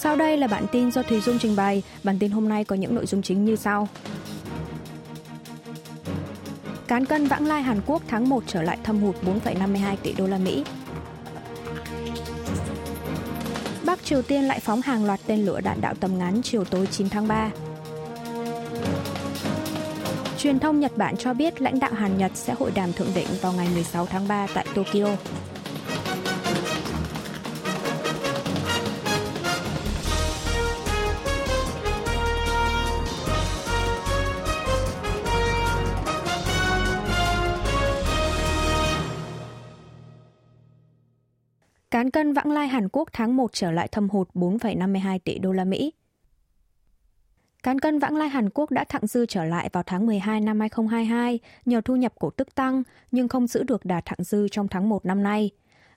Sau đây là bản tin do Thùy Dung trình bày. Bản tin hôm nay có những nội dung chính như sau. Cán cân vãng lai Hàn Quốc tháng 1 trở lại thâm hụt 4,52 tỷ đô la Mỹ. Bắc Triều Tiên lại phóng hàng loạt tên lửa đạn đạo tầm ngắn chiều tối 9 tháng 3. Truyền thông Nhật Bản cho biết lãnh đạo Hàn Nhật sẽ hội đàm thượng đỉnh vào ngày 16 tháng 3 tại Tokyo. Cán cân vãng lai Hàn Quốc tháng 1 trở lại thâm hụt 4,52 tỷ đô la Mỹ. Cán cân vãng lai Hàn Quốc đã thặng dư trở lại vào tháng 12 năm 2022 nhờ thu nhập cổ tức tăng nhưng không giữ được đà thặng dư trong tháng 1 năm nay.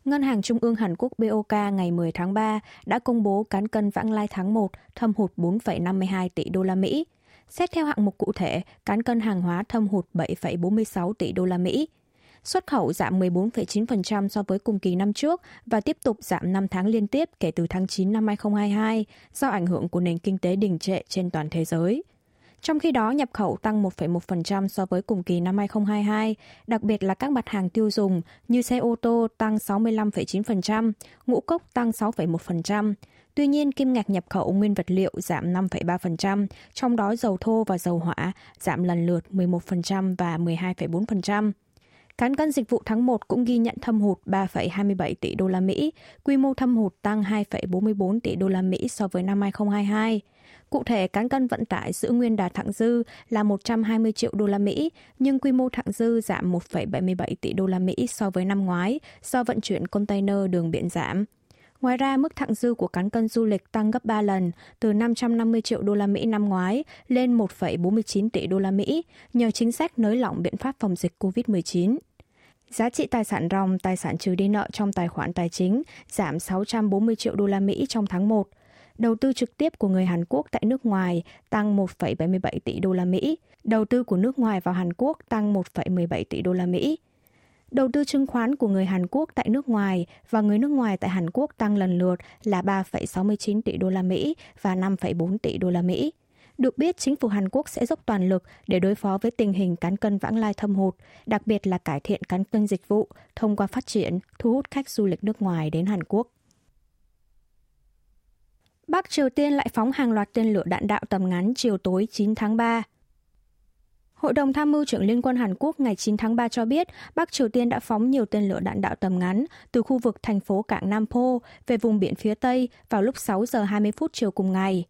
Ngân hàng Trung ương Hàn Quốc BOK ngày 10 tháng 3 đã công bố cán cân vãng lai tháng 1 thâm hụt 4,52 tỷ đô la Mỹ. Xét theo hạng mục cụ thể, cán cân hàng hóa thâm hụt 7,46 tỷ đô la Mỹ. Xuất khẩu giảm 14,9% so với cùng kỳ năm trước và tiếp tục giảm 5 tháng liên tiếp kể từ tháng 9 năm 2022 do ảnh hưởng của nền kinh tế đình trệ trên toàn thế giới. Trong khi đó, nhập khẩu tăng 1,1% so với cùng kỳ năm 2022, đặc biệt là các mặt hàng tiêu dùng như xe ô tô tăng 65,9%, ngũ cốc tăng 6,1%. Tuy nhiên, kim ngạch nhập khẩu nguyên vật liệu giảm 5,3%, trong đó dầu thô và dầu hỏa giảm lần lượt 11% và 12,4%. Cán cân dịch vụ tháng 1 cũng ghi nhận thâm hụt 3,27 tỷ đô la Mỹ, quy mô thâm hụt tăng 2,44 tỷ đô la Mỹ so với năm 2022. Cụ thể, cán cân vận tải giữ nguyên đà thặng dư là 120 triệu đô la Mỹ, nhưng quy mô thặng dư giảm 1,77 tỷ đô la Mỹ so với năm ngoái do vận chuyển container đường biển giảm. Ngoài ra, mức thặng dư của cán cân du lịch tăng gấp 3 lần, từ 550 triệu đô la Mỹ năm ngoái lên 1,49 tỷ đô la Mỹ, nhờ chính sách nới lỏng biện pháp phòng dịch COVID-19. Giá trị tài sản ròng, tài sản trừ đi nợ trong tài khoản tài chính giảm 640 triệu đô la Mỹ trong tháng 1. Đầu tư trực tiếp của người Hàn Quốc tại nước ngoài tăng 1,77 tỷ đô la Mỹ. Đầu tư của nước ngoài vào Hàn Quốc tăng 1,17 tỷ đô la Mỹ. Đầu tư chứng khoán của người Hàn Quốc tại nước ngoài và người nước ngoài tại Hàn Quốc tăng lần lượt là 3,69 tỷ đô la Mỹ và 5,4 tỷ đô la Mỹ. Được biết, chính phủ Hàn Quốc sẽ dốc toàn lực để đối phó với tình hình cán cân vãng lai thâm hụt, đặc biệt là cải thiện cán cân dịch vụ thông qua phát triển, thu hút khách du lịch nước ngoài đến Hàn Quốc. Bắc Triều Tiên lại phóng hàng loạt tên lửa đạn đạo tầm ngắn chiều tối 9 tháng 3. Hội đồng tham mưu trưởng Liên quân Hàn Quốc ngày 9 tháng 3 cho biết Bắc Triều Tiên đã phóng nhiều tên lửa đạn đạo tầm ngắn từ khu vực thành phố cảng Nam Po về vùng biển phía Tây vào lúc 6 giờ 20 phút chiều cùng ngày.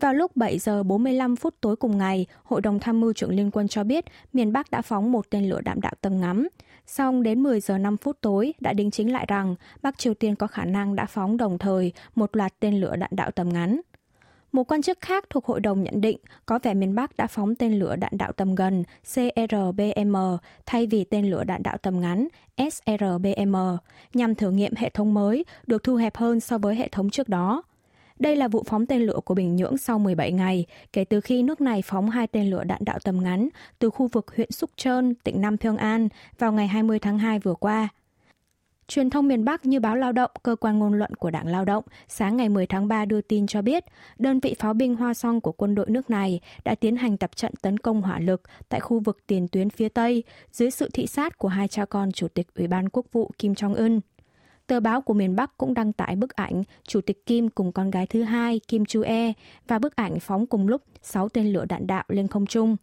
Vào lúc 7 giờ 45 phút tối cùng ngày, Hội đồng tham mưu trưởng Liên quân cho biết miền Bắc đã phóng một tên lửa đạn đạo tầm ngắm. Xong đến 10 giờ 5 phút tối đã đính chính lại rằng Bắc Triều Tiên có khả năng đã phóng đồng thời một loạt tên lửa đạn đạo tầm ngắn. Một quan chức khác thuộc hội đồng nhận định có vẻ miền Bắc đã phóng tên lửa đạn đạo tầm gần CRBM thay vì tên lửa đạn đạo tầm ngắn SRBM nhằm thử nghiệm hệ thống mới được thu hẹp hơn so với hệ thống trước đó. Đây là vụ phóng tên lửa của Bình Nhưỡng sau 17 ngày, kể từ khi nước này phóng hai tên lửa đạn đạo tầm ngắn từ khu vực huyện Súc Trơn, tỉnh Nam Pyong An vào ngày 20 tháng 2 vừa qua. Truyền thông miền Bắc như báo Lao động, cơ quan ngôn luận của Đảng Lao động, sáng ngày 10 tháng 3 đưa tin cho biết, đơn vị pháo binh Hoa Song của quân đội nước này đã tiến hành tập trận tấn công hỏa lực tại khu vực tiền tuyến phía Tây dưới sự thị sát của hai cha con Chủ tịch Ủy ban Quốc vụ Kim Jong-un. Tờ báo của miền Bắc cũng đăng tải bức ảnh Chủ tịch Kim cùng con gái thứ hai Kim Chu E và bức ảnh phóng cùng lúc 6 tên lửa đạn đạo lên không trung.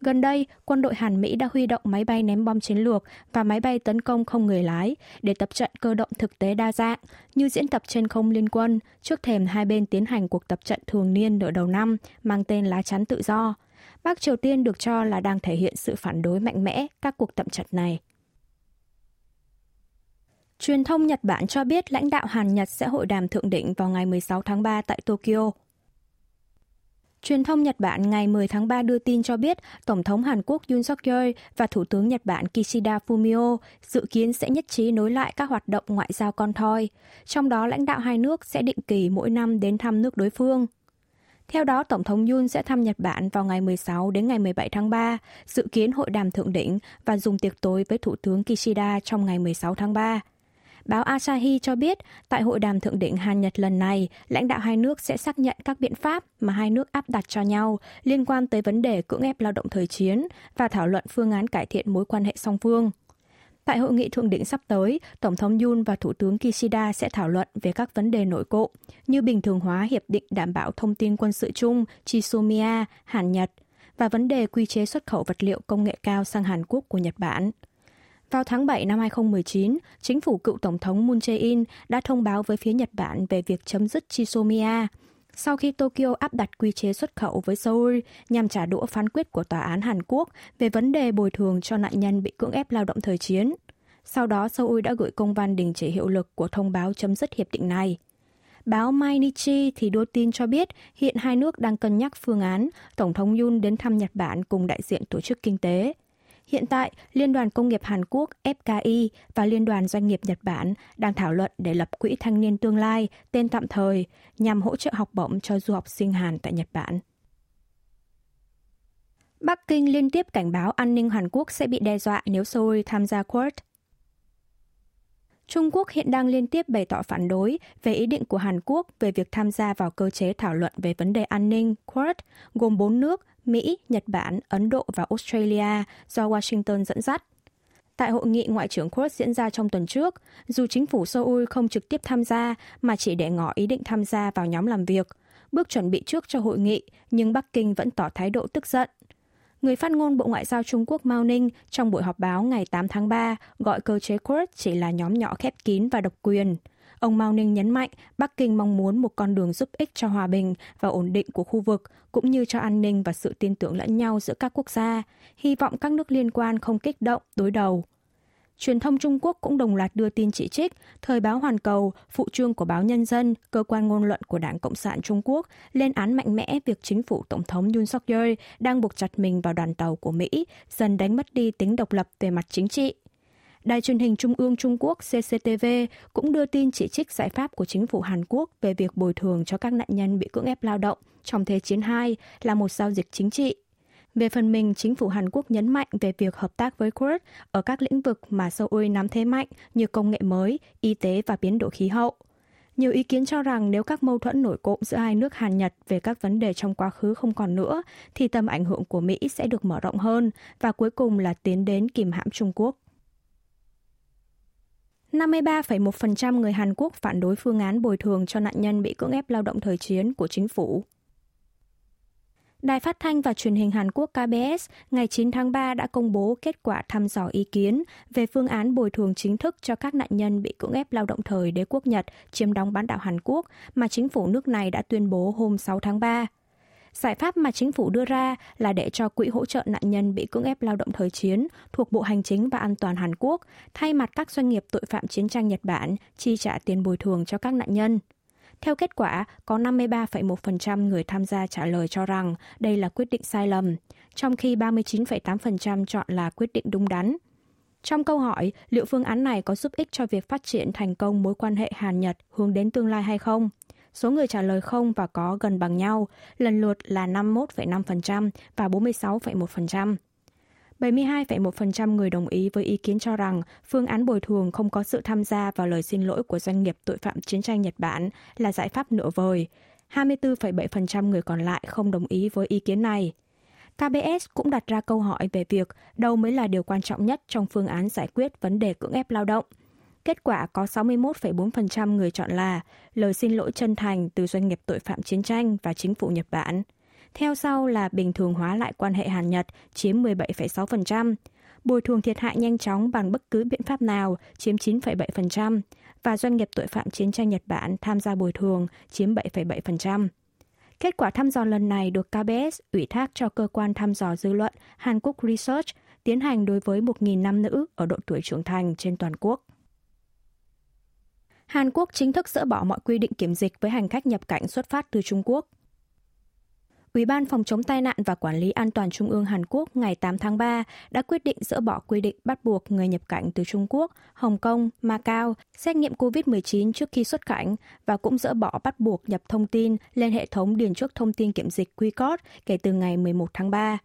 Gần đây, quân đội Hàn Mỹ đã huy động máy bay ném bom chiến lược và máy bay tấn công không người lái để tập trận cơ động thực tế đa dạng như diễn tập trên không liên quân trước thềm hai bên tiến hành cuộc tập trận thường niên nửa đầu năm mang tên lá chắn tự do. Bắc Triều Tiên được cho là đang thể hiện sự phản đối mạnh mẽ các cuộc tập trận này. Truyền thông Nhật Bản cho biết lãnh đạo Hàn Nhật sẽ hội đàm thượng đỉnh vào ngày 16 tháng 3 tại Tokyo. Truyền thông Nhật Bản ngày 10 tháng 3 đưa tin cho biết Tổng thống Hàn Quốc Yoon suk yeol và Thủ tướng Nhật Bản Kishida Fumio dự kiến sẽ nhất trí nối lại các hoạt động ngoại giao con thoi, trong đó lãnh đạo hai nước sẽ định kỳ mỗi năm đến thăm nước đối phương. Theo đó, Tổng thống Yoon sẽ thăm Nhật Bản vào ngày 16 đến ngày 17 tháng 3, dự kiến hội đàm thượng đỉnh và dùng tiệc tối với Thủ tướng Kishida trong ngày 16 tháng 3. Báo Asahi cho biết, tại hội đàm thượng đỉnh Hàn Nhật lần này, lãnh đạo hai nước sẽ xác nhận các biện pháp mà hai nước áp đặt cho nhau liên quan tới vấn đề cưỡng ép lao động thời chiến và thảo luận phương án cải thiện mối quan hệ song phương. Tại hội nghị thượng đỉnh sắp tới, Tổng thống Yoon và Thủ tướng Kishida sẽ thảo luận về các vấn đề nổi cộ như bình thường hóa hiệp định đảm bảo thông tin quân sự chung Chisumia, Hàn Nhật và vấn đề quy chế xuất khẩu vật liệu công nghệ cao sang Hàn Quốc của Nhật Bản. Vào tháng 7 năm 2019, chính phủ cựu Tổng thống Moon Jae-in đã thông báo với phía Nhật Bản về việc chấm dứt Chisomia, sau khi Tokyo áp đặt quy chế xuất khẩu với Seoul nhằm trả đũa phán quyết của Tòa án Hàn Quốc về vấn đề bồi thường cho nạn nhân bị cưỡng ép lao động thời chiến. Sau đó, Seoul đã gửi công văn đình chỉ hiệu lực của thông báo chấm dứt hiệp định này. Báo Mainichi thì đưa tin cho biết hiện hai nước đang cân nhắc phương án Tổng thống Yun đến thăm Nhật Bản cùng đại diện tổ chức kinh tế. Hiện tại, Liên đoàn Công nghiệp Hàn Quốc FKI và Liên đoàn Doanh nghiệp Nhật Bản đang thảo luận để lập quỹ thanh niên tương lai tên tạm thời nhằm hỗ trợ học bổng cho du học sinh Hàn tại Nhật Bản. Bắc Kinh liên tiếp cảnh báo an ninh Hàn Quốc sẽ bị đe dọa nếu Seoul tham gia Quad. Trung Quốc hiện đang liên tiếp bày tỏ phản đối về ý định của Hàn Quốc về việc tham gia vào cơ chế thảo luận về vấn đề an ninh Quad, gồm bốn nước Mỹ, Nhật Bản, Ấn Độ và Australia do Washington dẫn dắt. Tại hội nghị Ngoại trưởng Quad diễn ra trong tuần trước, dù chính phủ Seoul không trực tiếp tham gia mà chỉ để ngỏ ý định tham gia vào nhóm làm việc, bước chuẩn bị trước cho hội nghị, nhưng Bắc Kinh vẫn tỏ thái độ tức giận. Người phát ngôn Bộ Ngoại giao Trung Quốc Mao Ninh trong buổi họp báo ngày 8 tháng 3 gọi cơ chế Quad chỉ là nhóm nhỏ khép kín và độc quyền – Ông Mao Ninh nhấn mạnh Bắc Kinh mong muốn một con đường giúp ích cho hòa bình và ổn định của khu vực, cũng như cho an ninh và sự tin tưởng lẫn nhau giữa các quốc gia, hy vọng các nước liên quan không kích động, đối đầu. Truyền thông Trung Quốc cũng đồng loạt đưa tin chỉ trích, thời báo Hoàn Cầu, phụ trương của báo Nhân dân, cơ quan ngôn luận của Đảng Cộng sản Trung Quốc, lên án mạnh mẽ việc chính phủ Tổng thống Yoon suk yeol đang buộc chặt mình vào đoàn tàu của Mỹ, dần đánh mất đi tính độc lập về mặt chính trị. Đài truyền hình Trung ương Trung Quốc CCTV cũng đưa tin chỉ trích giải pháp của chính phủ Hàn Quốc về việc bồi thường cho các nạn nhân bị cưỡng ép lao động trong Thế chiến II là một giao dịch chính trị. Về phần mình, chính phủ Hàn Quốc nhấn mạnh về việc hợp tác với Quds ở các lĩnh vực mà Seoul nắm thế mạnh như công nghệ mới, y tế và biến đổi khí hậu. Nhiều ý kiến cho rằng nếu các mâu thuẫn nổi cộm giữa hai nước Hàn Nhật về các vấn đề trong quá khứ không còn nữa, thì tầm ảnh hưởng của Mỹ sẽ được mở rộng hơn và cuối cùng là tiến đến kìm hãm Trung Quốc. 53,1% người Hàn Quốc phản đối phương án bồi thường cho nạn nhân bị cưỡng ép lao động thời chiến của chính phủ. Đài phát thanh và truyền hình Hàn Quốc KBS ngày 9 tháng 3 đã công bố kết quả thăm dò ý kiến về phương án bồi thường chính thức cho các nạn nhân bị cưỡng ép lao động thời đế quốc Nhật chiếm đóng bán đảo Hàn Quốc mà chính phủ nước này đã tuyên bố hôm 6 tháng 3. Giải pháp mà chính phủ đưa ra là để cho quỹ hỗ trợ nạn nhân bị cưỡng ép lao động thời chiến thuộc Bộ Hành chính và An toàn Hàn Quốc thay mặt các doanh nghiệp tội phạm chiến tranh Nhật Bản chi trả tiền bồi thường cho các nạn nhân. Theo kết quả, có 53,1% người tham gia trả lời cho rằng đây là quyết định sai lầm, trong khi 39,8% chọn là quyết định đúng đắn. Trong câu hỏi liệu phương án này có giúp ích cho việc phát triển thành công mối quan hệ Hàn-Nhật hướng đến tương lai hay không, Số người trả lời không và có gần bằng nhau, lần lượt là 51,5% và 46,1%. 72,1% người đồng ý với ý kiến cho rằng phương án bồi thường không có sự tham gia vào lời xin lỗi của doanh nghiệp tội phạm chiến tranh Nhật Bản là giải pháp nửa vời. 24,7% người còn lại không đồng ý với ý kiến này. KBS cũng đặt ra câu hỏi về việc đâu mới là điều quan trọng nhất trong phương án giải quyết vấn đề cưỡng ép lao động – Kết quả có 61,4% người chọn là lời xin lỗi chân thành từ doanh nghiệp tội phạm chiến tranh và chính phủ Nhật Bản. Theo sau là bình thường hóa lại quan hệ Hàn Nhật chiếm 17,6%, bồi thường thiệt hại nhanh chóng bằng bất cứ biện pháp nào chiếm 9,7% và doanh nghiệp tội phạm chiến tranh Nhật Bản tham gia bồi thường chiếm 7,7%. Kết quả thăm dò lần này được KBS ủy thác cho cơ quan thăm dò dư luận Hàn Quốc Research tiến hành đối với 1.000 nam nữ ở độ tuổi trưởng thành trên toàn quốc. Hàn Quốc chính thức dỡ bỏ mọi quy định kiểm dịch với hành khách nhập cảnh xuất phát từ Trung Quốc. Ủy ban phòng chống tai nạn và quản lý an toàn Trung ương Hàn Quốc ngày 8 tháng 3 đã quyết định dỡ bỏ quy định bắt buộc người nhập cảnh từ Trung Quốc, Hồng Kông, Macau xét nghiệm COVID-19 trước khi xuất cảnh và cũng dỡ bỏ bắt buộc nhập thông tin lên hệ thống điền trước thông tin kiểm dịch QCOD kể từ ngày 11 tháng 3.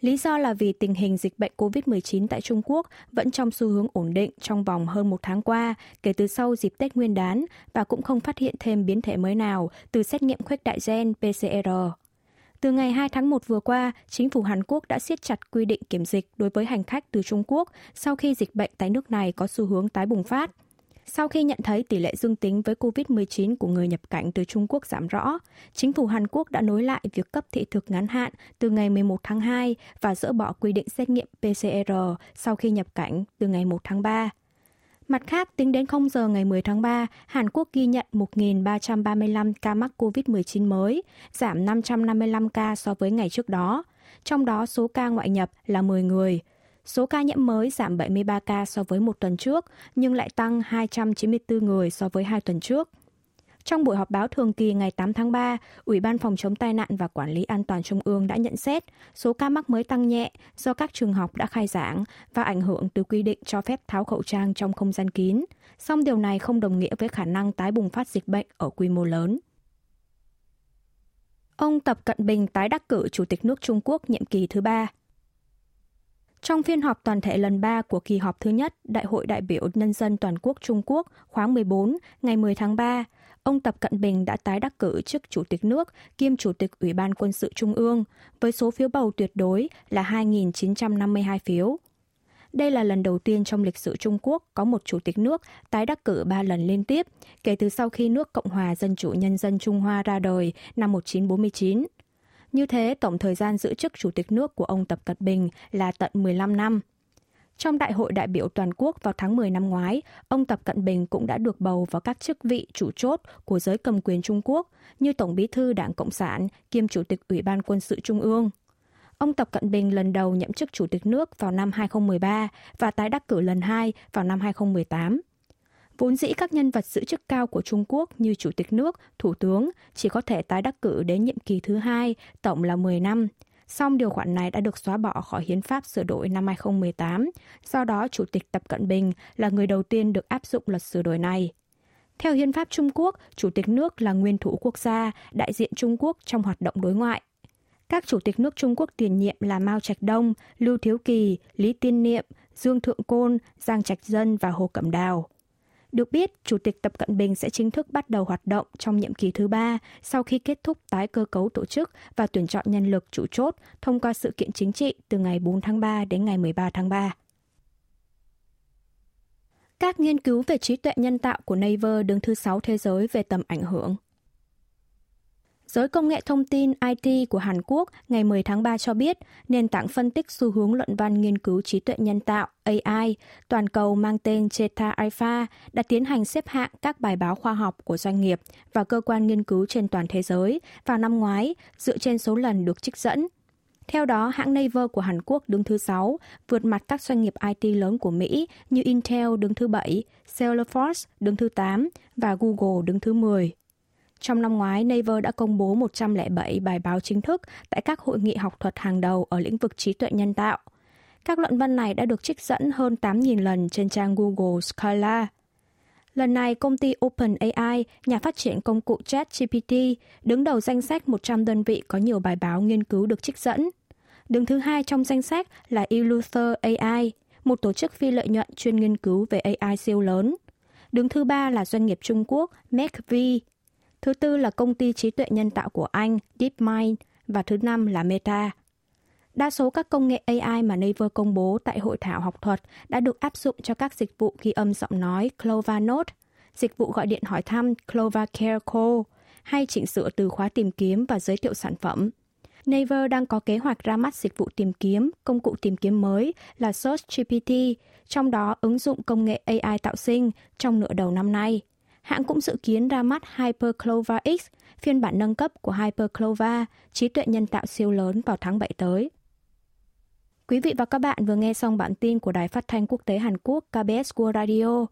Lý do là vì tình hình dịch bệnh COVID-19 tại Trung Quốc vẫn trong xu hướng ổn định trong vòng hơn một tháng qua kể từ sau dịp Tết Nguyên đán và cũng không phát hiện thêm biến thể mới nào từ xét nghiệm khuếch đại gen PCR. Từ ngày 2 tháng 1 vừa qua, chính phủ Hàn Quốc đã siết chặt quy định kiểm dịch đối với hành khách từ Trung Quốc sau khi dịch bệnh tại nước này có xu hướng tái bùng phát. Sau khi nhận thấy tỷ lệ dương tính với COVID-19 của người nhập cảnh từ Trung Quốc giảm rõ, chính phủ Hàn Quốc đã nối lại việc cấp thị thực ngắn hạn từ ngày 11 tháng 2 và dỡ bỏ quy định xét nghiệm PCR sau khi nhập cảnh từ ngày 1 tháng 3. Mặt khác, tính đến 0 giờ ngày 10 tháng 3, Hàn Quốc ghi nhận 1.335 ca mắc COVID-19 mới, giảm 555 ca so với ngày trước đó. Trong đó, số ca ngoại nhập là 10 người. Số ca nhiễm mới giảm 73 ca so với một tuần trước, nhưng lại tăng 294 người so với hai tuần trước. Trong buổi họp báo thường kỳ ngày 8 tháng 3, Ủy ban Phòng chống tai nạn và Quản lý An toàn Trung ương đã nhận xét số ca mắc mới tăng nhẹ do các trường học đã khai giảng và ảnh hưởng từ quy định cho phép tháo khẩu trang trong không gian kín. Song điều này không đồng nghĩa với khả năng tái bùng phát dịch bệnh ở quy mô lớn. Ông Tập Cận Bình tái đắc cử Chủ tịch nước Trung Quốc nhiệm kỳ thứ ba. Trong phiên họp toàn thể lần 3 của kỳ họp thứ nhất Đại hội đại biểu Nhân dân Toàn quốc Trung Quốc khóa 14 ngày 10 tháng 3, ông Tập Cận Bình đã tái đắc cử chức Chủ tịch nước kiêm Chủ tịch Ủy ban Quân sự Trung ương với số phiếu bầu tuyệt đối là 2.952 phiếu. Đây là lần đầu tiên trong lịch sử Trung Quốc có một chủ tịch nước tái đắc cử 3 lần liên tiếp kể từ sau khi nước Cộng hòa Dân chủ Nhân dân Trung Hoa ra đời năm 1949. Như thế, tổng thời gian giữ chức chủ tịch nước của ông Tập Cận Bình là tận 15 năm. Trong Đại hội đại biểu toàn quốc vào tháng 10 năm ngoái, ông Tập Cận Bình cũng đã được bầu vào các chức vị chủ chốt của giới cầm quyền Trung Quốc như Tổng bí thư Đảng Cộng sản kiêm Chủ tịch Ủy ban Quân sự Trung ương. Ông Tập Cận Bình lần đầu nhậm chức Chủ tịch nước vào năm 2013 và tái đắc cử lần hai vào năm 2018. Vốn dĩ các nhân vật giữ chức cao của Trung Quốc như Chủ tịch nước, Thủ tướng chỉ có thể tái đắc cử đến nhiệm kỳ thứ hai, tổng là 10 năm. Song điều khoản này đã được xóa bỏ khỏi hiến pháp sửa đổi năm 2018, do đó Chủ tịch Tập Cận Bình là người đầu tiên được áp dụng luật sửa đổi này. Theo hiến pháp Trung Quốc, Chủ tịch nước là nguyên thủ quốc gia, đại diện Trung Quốc trong hoạt động đối ngoại. Các chủ tịch nước Trung Quốc tiền nhiệm là Mao Trạch Đông, Lưu Thiếu Kỳ, Lý Tiên Niệm, Dương Thượng Côn, Giang Trạch Dân và Hồ Cẩm Đào. Được biết, Chủ tịch Tập Cận Bình sẽ chính thức bắt đầu hoạt động trong nhiệm kỳ thứ ba sau khi kết thúc tái cơ cấu tổ chức và tuyển chọn nhân lực chủ chốt thông qua sự kiện chính trị từ ngày 4 tháng 3 đến ngày 13 tháng 3. Các nghiên cứu về trí tuệ nhân tạo của Naver đứng thứ 6 thế giới về tầm ảnh hưởng. Giới công nghệ thông tin IT của Hàn Quốc ngày 10 tháng 3 cho biết nền tảng phân tích xu hướng luận văn nghiên cứu trí tuệ nhân tạo AI toàn cầu mang tên Cheta Alpha đã tiến hành xếp hạng các bài báo khoa học của doanh nghiệp và cơ quan nghiên cứu trên toàn thế giới vào năm ngoái dựa trên số lần được trích dẫn. Theo đó, hãng Naver của Hàn Quốc đứng thứ 6, vượt mặt các doanh nghiệp IT lớn của Mỹ như Intel đứng thứ 7, Salesforce đứng thứ 8 và Google đứng thứ 10. Trong năm ngoái, Naver đã công bố 107 bài báo chính thức tại các hội nghị học thuật hàng đầu ở lĩnh vực trí tuệ nhân tạo. Các luận văn này đã được trích dẫn hơn 8.000 lần trên trang Google Scholar. Lần này, công ty OpenAI, nhà phát triển công cụ ChatGPT, đứng đầu danh sách 100 đơn vị có nhiều bài báo nghiên cứu được trích dẫn. Đứng thứ hai trong danh sách là Eleuther AI, một tổ chức phi lợi nhuận chuyên nghiên cứu về AI siêu lớn. Đứng thứ ba là doanh nghiệp Trung Quốc MacV, Thứ tư là công ty trí tuệ nhân tạo của Anh DeepMind và thứ năm là Meta. Đa số các công nghệ AI mà Naver công bố tại hội thảo học thuật đã được áp dụng cho các dịch vụ ghi âm giọng nói CloverNote, dịch vụ gọi điện hỏi thăm Clover Care Call hay chỉnh sửa từ khóa tìm kiếm và giới thiệu sản phẩm. Naver đang có kế hoạch ra mắt dịch vụ tìm kiếm, công cụ tìm kiếm mới là SearchGPT, trong đó ứng dụng công nghệ AI tạo sinh trong nửa đầu năm nay – hãng cũng dự kiến ra mắt Hyperclova X, phiên bản nâng cấp của Hyperclova, trí tuệ nhân tạo siêu lớn vào tháng 7 tới. Quý vị và các bạn vừa nghe xong bản tin của Đài Phát thanh Quốc tế Hàn Quốc KBS World Radio.